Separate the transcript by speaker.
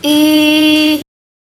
Speaker 1: Y